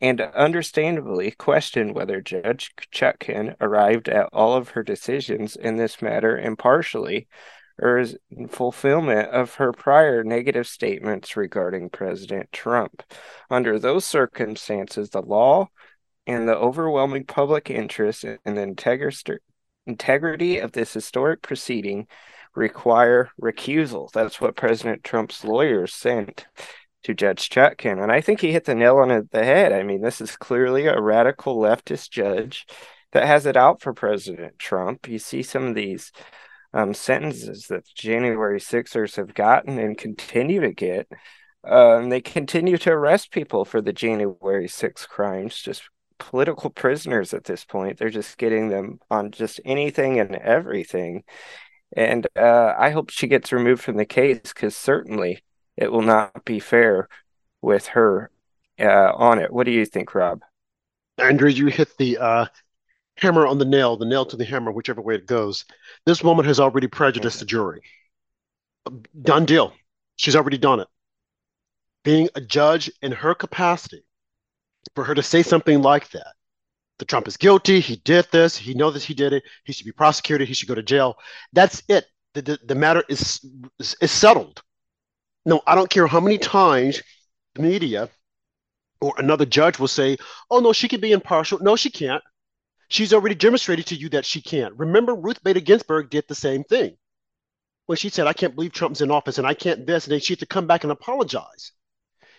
[SPEAKER 1] and understandably question whether Judge Chutkan arrived at all of her decisions in this matter impartially or is in fulfillment of her prior negative statements regarding President Trump. Under those circumstances, the law and the overwhelming public interest in the integri- integrity of this historic proceeding require recusal. That's what President Trump's lawyers sent to Judge Chutkan. And I think he hit the nail on the head. I mean, this is clearly a radical leftist judge that has it out for President Trump. You see some of these um, sentences that January Sixers have gotten and continue to get. Um, they continue to arrest people for the January 6 crimes, just political prisoners at this point. They're just getting them on just anything and everything. And uh, I hope she gets removed from the case because certainly it will not be fair with her uh, on it. What do you think, Rob?
[SPEAKER 2] Andrew, you hit the uh, hammer on the nail, the nail to the hammer, whichever way it goes. This woman has already prejudiced the jury. Done deal. She's already done it. Being a judge in her capacity, for her to say something like that, the Trump is guilty, he did this, he knows that he did it, he should be prosecuted, he should go to jail. That's it. The, the, the matter is, is, is settled. No, I don't care how many times the media or another judge will say, oh, no, she can be impartial. No, she can't. She's already demonstrated to you that she can't. Remember, Ruth Bader Ginsburg did the same thing when she said, I can't believe Trump's in office and I can't this. And then she had to come back and apologize.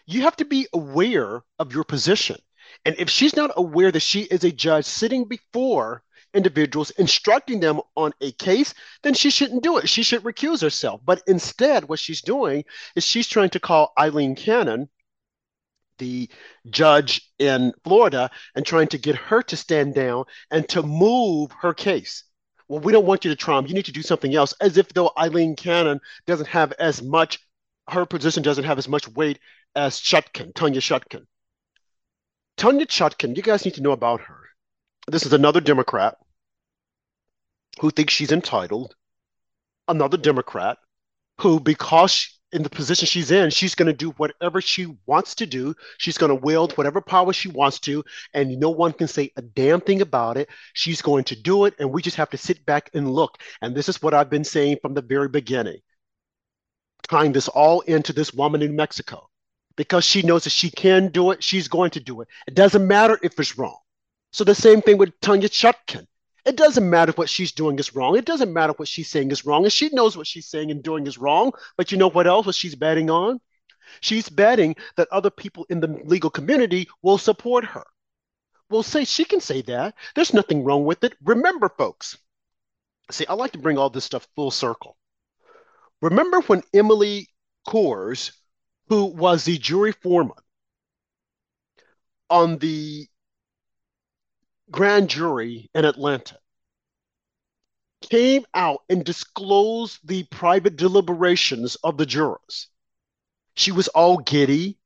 [SPEAKER 2] You have to be aware of your position. And if she's not aware that she is a judge sitting before individuals, instructing them on a case, then she shouldn't do it. She should recuse herself. But instead, what she's doing is she's trying to call Aileen Cannon, the judge in Florida, and trying to get her to stand down and to move her case. Well, we don't want you to Trump. You need to do something else, as if though Aileen Cannon doesn't have as much, her position doesn't have as much weight as Chutkan, Tanya Chutkan. Tanya Chutkan, you guys need to know about her this is another Democrat who thinks she's entitled, another Democrat who, because in the position she's in, she's going to do whatever she wants to do. She's going to wield whatever power she wants to, and no one can say a damn thing about it. She's going to do it, and we just have to sit back and look. And this is what I've been saying from the very beginning, tying this all into this woman in Mexico. Because she knows that she can do it, she's going to do it. It doesn't matter if it's wrong. So the same thing with Tanya Chutkan. It doesn't matter what she's doing is wrong. It doesn't matter what she's saying is wrong. And she knows what she's saying and doing is wrong. But you know what else? What she's betting on? She's betting that other people in the legal community will support her. Well, say she can say that. There's nothing wrong with it. Remember, folks. See, I like to bring all this stuff full circle. Remember when Emily Kohrs, who was the jury foreman on the grand jury in Atlanta came out and disclosed the private deliberations of the jurors. She was all giddy.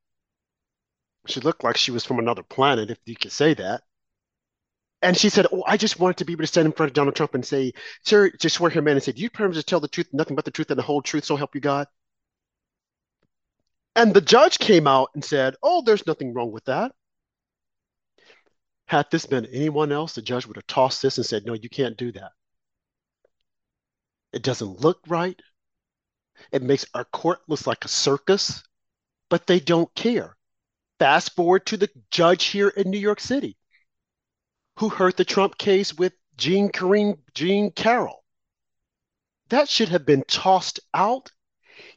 [SPEAKER 2] She looked like she was from another planet, if you could say that. And she said, Oh, I just wanted to be able to stand in front of Donald Trump and say, Sir, just swear him in and say, Do you promise to tell the truth, nothing but the truth, and the whole truth, so help you God? And the judge came out and said, Oh, there's nothing wrong with that. Had this been anyone else, the judge would have tossed this and said, No, you can't do that. It doesn't look right. It makes our court look like a circus, but they don't care. Fast forward to the judge here in New York City who heard the Trump case with Jean Kareem, Jean Carroll. That should have been tossed out.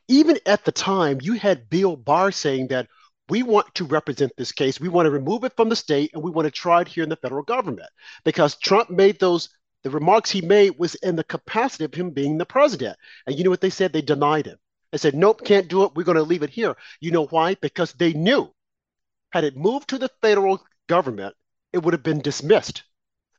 [SPEAKER 2] Even at the time, you had Bill Barr saying that we want to represent this case. We want to remove it from the state and we want to try it here in the federal government because Trump made those the remarks he made was in the capacity of him being the president. And you know what they said? They denied him. They said, nope, can't do it. We're going to leave it here. You know why? Because they knew had it moved to the federal government, it would have been dismissed.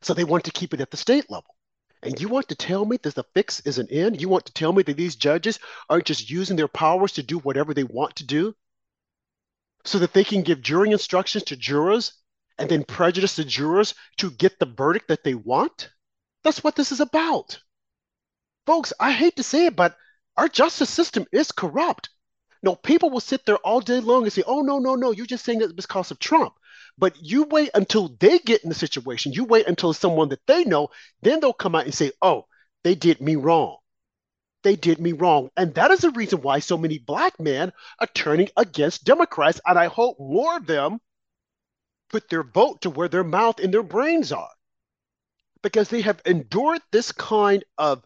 [SPEAKER 2] So they want to keep it at the state level. And you want to tell me that the fix isn't in? You want to tell me that these judges aren't just using their powers to do whatever they want to do so that they can give jury instructions to jurors and then prejudice the jurors to get the verdict that they want? That's what this is about. Folks, I hate to say it, but our justice system is corrupt. No, people will sit there all day long and say, oh, no, no, no, you're just saying that because of Trump. But you wait until they get in the situation. You wait until someone that they know, then they'll come out and say, oh, they did me wrong. They did me wrong. And that is the reason why so many black men are turning against Democrats. And I hope more of them put their vote to where their mouth and their brains are because they have endured this kind of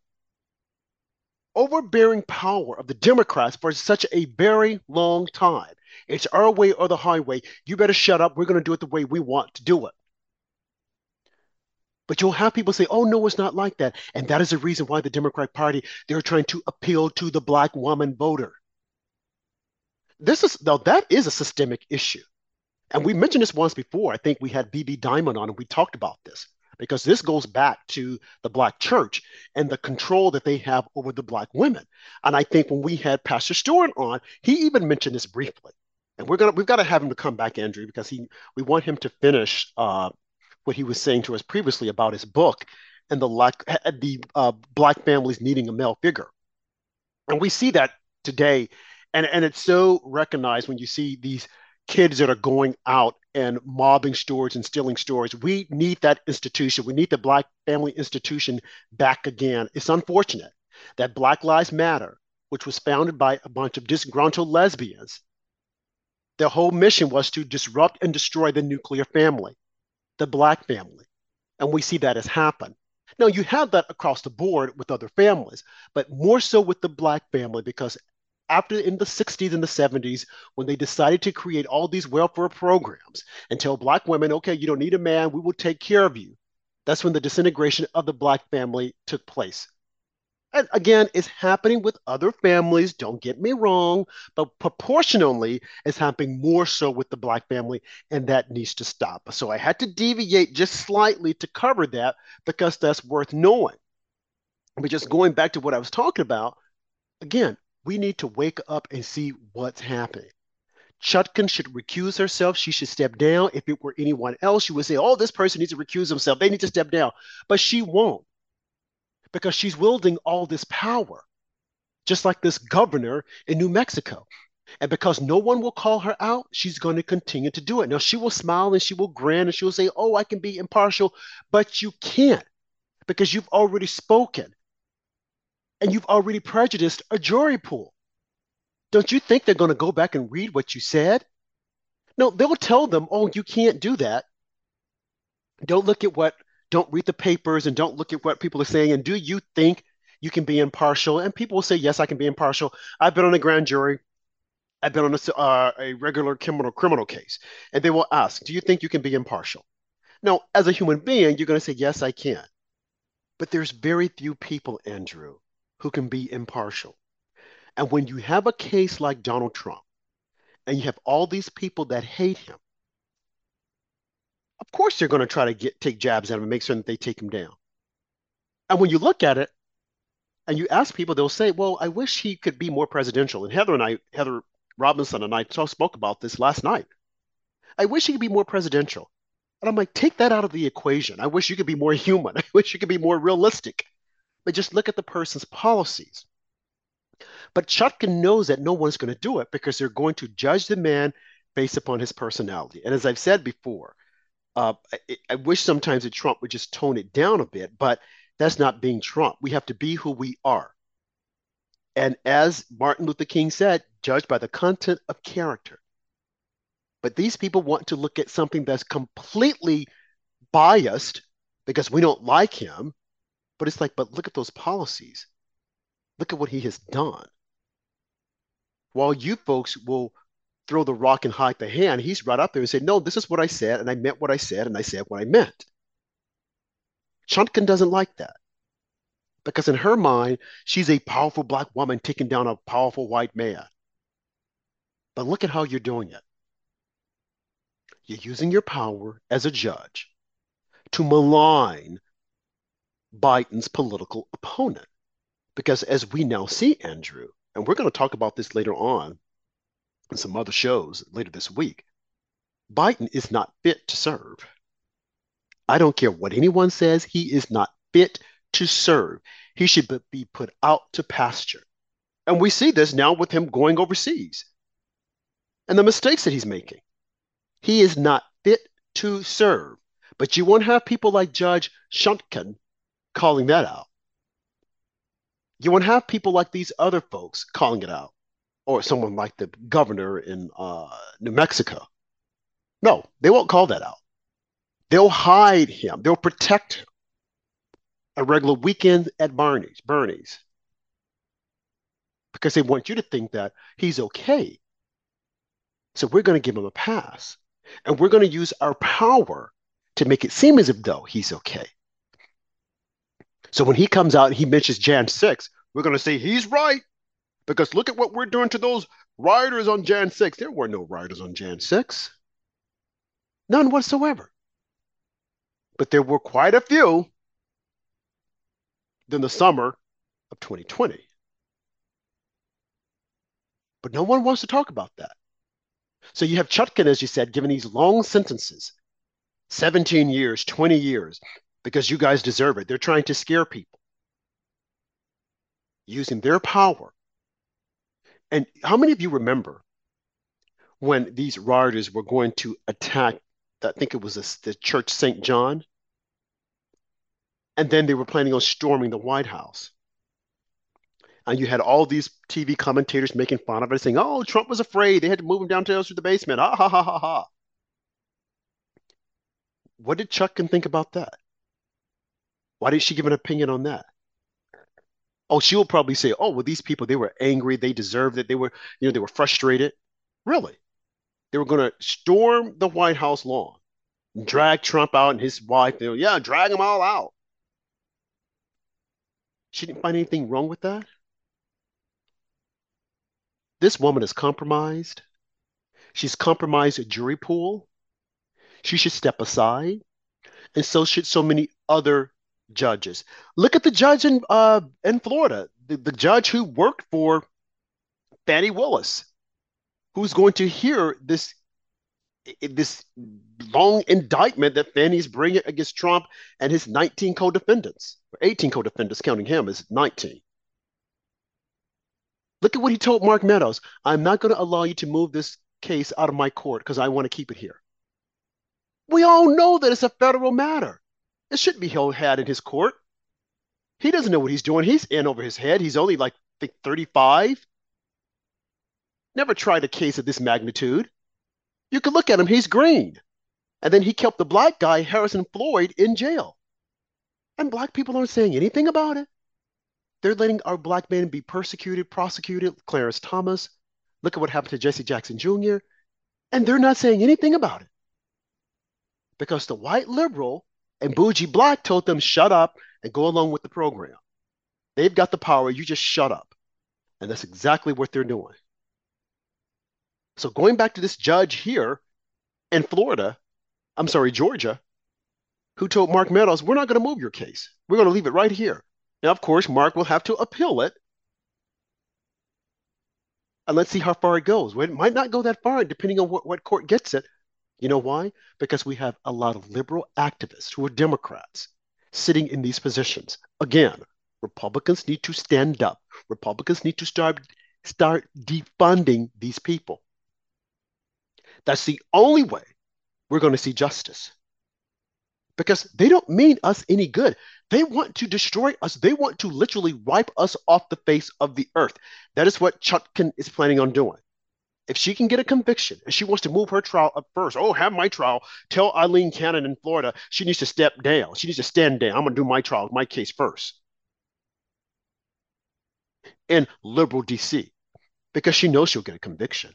[SPEAKER 2] overbearing power of the Democrats for such a very long time. It's our way or the highway. You better shut up. We're going to do it the way we want to do it. But you'll have people say, oh, no, it's not like that. And that is the reason why the Democratic Party, they're trying to appeal to the black woman voter. This is, now, that is a systemic issue. And we mentioned this once before. I think we had BB Diamond on and we talked about this because this goes back to the Black church and the control that they have over the Black women. And I think when we had Pastor Stewart on, he even mentioned this briefly. And we're gonna we've got to have him to come back, Andrew, because he we want him to finish uh, what he was saying to us previously about his book and the lack the uh, Black families needing a male figure. And we see that today, and and it's so recognized when you see these kids that are going out and mobbing stores and stealing stores. We need that institution. We need the Black Family Institution back again. It's unfortunate that Black Lives Matter, which was founded by a bunch of disgruntled lesbians, their whole mission was to disrupt and destroy the nuclear family, the Black family. And we see that has happened. Now, you have that across the board with other families, but more so with the Black family because after in the 60s and the 70s when they decided to create all these welfare programs and tell black women okay you don't need a man we will take care of you that's when the disintegration of the black family took place and again it's happening with other families don't get me wrong but proportionally it's happening more so with the black family and that needs to stop so i had to deviate just slightly to cover that because that's worth knowing but just going back to what i was talking about again we need to wake up and see what's happening. Chutkan should recuse herself. She should step down. If it were anyone else, you would say, oh, this person needs to recuse himself. They need to step down. But she won't because she's wielding all this power, just like this governor in New Mexico. And because no one will call her out, she's going to continue to do it. Now, she will smile and she will grin and she will say, oh, I can be impartial, but you can't because you've already spoken and you've already prejudiced a jury pool. Don't you think they're going to go back and read what you said? No, they'll tell them, oh, you can't do that. Don't look at what, don't read the papers and don't look at what people are saying. And do you think you can be impartial? And people will say, yes, I can be impartial. I've been on a grand jury. I've been on a, uh, a regular criminal criminal case. And they will ask, do you think you can be impartial? Now, as a human being, you're going to say, yes, I can. But there's very few people, Andrew, who can be impartial. And when you have a case like Donald Trump, and you have all these people that hate him, of course they're going to try to get take jabs at him and make sure that they take him down. And when you look at it and you ask people, they'll say, Well, I wish he could be more presidential. And Heather and I, Heather Robinson and I spoke about this last night. I wish he could be more presidential. And I'm like, take that out of the equation. I wish you could be more *laughs* human. I wish you could be more realistic but just look at the person's policies. But Chutkan knows that no one's going to do it because they're going to judge the man based upon his personality. And as I've said before, uh, I, I, wish sometimes that Trump would just tone it down a bit, but that's not being Trump. We have to be who we are. And as Martin Luther King said, judged by the content of character. But these people want to look at something that's completely biased because we don't like him. But it's like, but look at those policies. Look at what he has done. While you folks will throw the rock and hide the hand, he's right up there and say, no, this is what I said, and I meant what I said, and I said what I meant. Chutkan doesn't like that. Because in her mind, she's a powerful black woman taking down a powerful white man. But look at how you're doing it. You're using your power as a judge to malign Biden's political opponent. Because as we now see, Andrew, and we're going to talk about this later on in some other shows later this week, Biden is not fit to serve. I don't care what anyone says, he is not fit to serve. He should be put out to pasture. And we see this now with him going overseas and the mistakes that he's making. He is not fit to serve. But you won't have people like Judge Chutkan calling that out. You won't have people like these other folks calling it out, or someone like the governor in uh, New Mexico. No, they won't call that out. They'll hide him. They'll protect him. A regular weekend at Barney's, Bernie's, because they want you to think that he's okay. So we're going to give him a pass, and we're going to use our power to make it seem as if though he's okay. So when he comes out and he mentions Jan 6, we're going to say he's right because look at what we're doing to those rioters on Jan 6. There were no rioters on Jan 6. None whatsoever. But there were quite a few in the summer of 2020. But no one wants to talk about that. So you have Chutkan, as you said, giving these long sentences 17 years, 20 years, because you guys deserve it. They're trying to scare people using their power. And how many of you remember when these rioters were going to attack, I think it was a, the church St. John? And then they were planning on storming the White House. And you had all these TV commentators making fun of it, saying, oh, Trump was afraid. They had to move him downstairs to the basement. Ha ha ha ha ha. What did Chutkan think about that? Why did she give an opinion on that? Oh, she will probably say, "Oh, well, these people they were angry, they deserved it, they were, you know, they were frustrated." Really, they were going to storm the White House lawn, drag Trump out and his wife. You know, yeah, drag them all out. She didn't find anything wrong with that. This woman is compromised. She's compromised a jury pool. She should step aside, and so should so many other judges. Look at the judge in uh, in Florida, the, the judge who worked for Fani Willis, who's going to hear this this long indictment that Fani's bringing against Trump and his 19 co-defendants, or 18 co-defendants, counting him as 19. Look at what he told Mark Meadows. I'm not going to allow you to move this case out of my court because I want to keep it here. We all know that it's a federal matter. It shouldn't be held had in his court. He doesn't know what he's doing. He's in over his head. He's only like I think 35. Never tried a case of this magnitude. You could look at him, he's green. And then he kept the black guy, Harrison Floyd, in jail. And black people aren't saying anything about it. They're letting our black men be persecuted, prosecuted, Clarence Thomas. Look at what happened to Jesse Jackson Jr. And they're not saying anything about it because the white liberal and Bougie Black told them shut up and go along with the program. They've got the power, you just shut up. And that's exactly what they're doing. So going back to this judge here in Florida, I'm sorry, Georgia, who told Mark Meadows, we're not going to move your case. We're going to leave it right here. Now, of course, Mark will have to appeal it. And let's see how far it goes. It might not go that far, depending on what, what court gets it. You know why? Because we have a lot of liberal activists who are Democrats sitting in these positions. Again, Republicans need to stand up. Republicans need to start start defunding these people. That's the only way we're going to see justice. Because they don't mean us any good. They want to destroy us. They want to literally wipe us off the face of the earth. That is what Chutkan is planning on doing. If she can get a conviction and she wants to move her trial up first, oh, have my trial. Tell Aileen Cannon in Florida she needs to step down. She needs to stand down. I'm going to do my trial, my case first. In liberal DC, because she knows she'll get a conviction.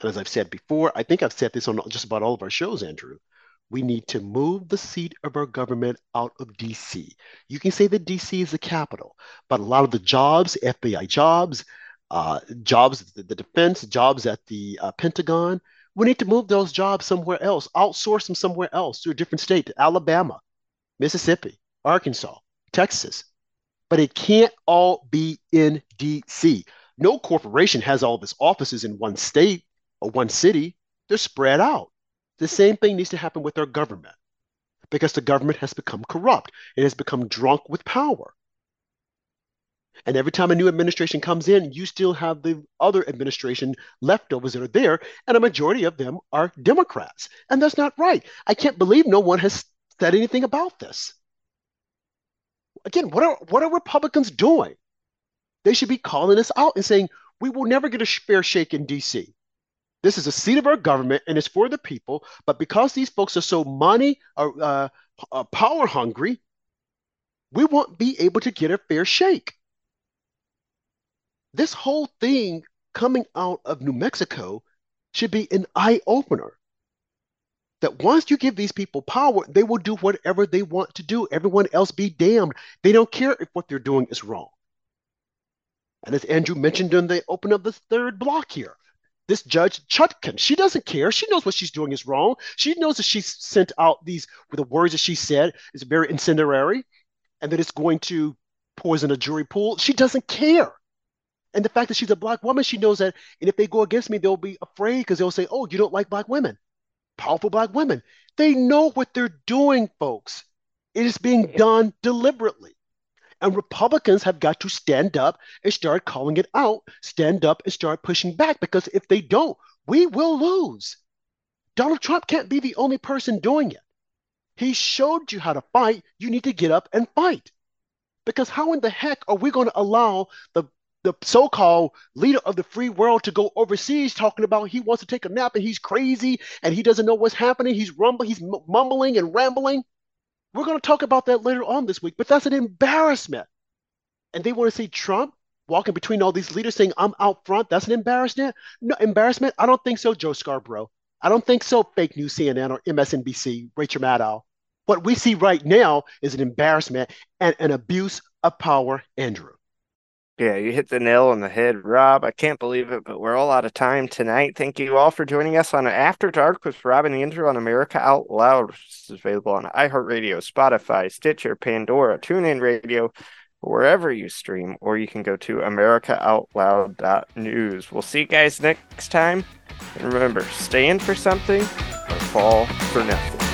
[SPEAKER 2] And as I've said before, I think I've said this on just about all of our shows, Andrew. We need to move the seat of our government out of DC. You can say that DC is the capital, but a lot of the jobs, FBI jobs, uh, jobs, the, the defense, jobs at the uh, Pentagon, we need to move those jobs somewhere else, outsource them somewhere else to a different state, Alabama, Mississippi, Arkansas, Texas. But it can't all be in DC. No corporation has all of its offices in one state or one city. They're spread out. The same thing needs to happen with our government because the government has become corrupt. It has become drunk with power. And every time a new administration comes in, you still have the other administration leftovers that are there, and a majority of them are Democrats. And that's not right. I can't believe no one has said anything about this. Again, what are what are Republicans doing? They should be calling us out and saying, we will never get a fair shake in DC. This is a seat of our government and it's for the people. But because these folks are so money or uh, uh, power hungry, we won't be able to get a fair shake. This whole thing coming out of New Mexico should be an eye opener. That once you give these people power, they will do whatever they want to do. Everyone else be damned. They don't care if what they're doing is wrong. And as Andrew mentioned in the open of the third block here, this judge Chutkan, she doesn't care. She knows what she's doing is wrong. She knows that she's sent out these with the words that she said is very incendiary and that it's going to poison a jury pool. She doesn't care. And the fact that she's a black woman, she knows that. And if they go against me, they'll be afraid because they'll say, oh, you don't like black women. Powerful black women. They know what they're doing, folks. It is being done deliberately. And Republicans have got to stand up and start calling it out, stand up and start pushing back because if they don't, we will lose. Donald Trump can't be the only person doing it. He showed you how to fight. You need to get up and fight. Because how in the heck are we going to allow the, the so called leader of the free world to go overseas talking about he wants to take a nap and he's crazy and he doesn't know what's happening? He's rumbling, he's mumbling and rambling. We're going to talk about that later on this week, but that's an embarrassment. And they want to see Trump walking between all these leaders saying, I'm out front. That's an embarrassment. No, embarrassment? I don't think so, Joe Scarborough. I don't think so, fake news CNN or MSNBC, Rachel Maddow. What we see right now is an embarrassment and an abuse of power, Andrew.
[SPEAKER 1] Yeah, you hit the nail on the head, Rob. I can't believe it, but we're all out of time tonight. Thank you all for joining us on After Dark with Rob and Andrew on America Out Loud. This is available on iHeartRadio, Spotify, Stitcher, Pandora, TuneIn Radio, wherever you stream, or you can go to AmericaOutloud.news. We'll see you guys next time. And remember, stay in for something or fall for nothing.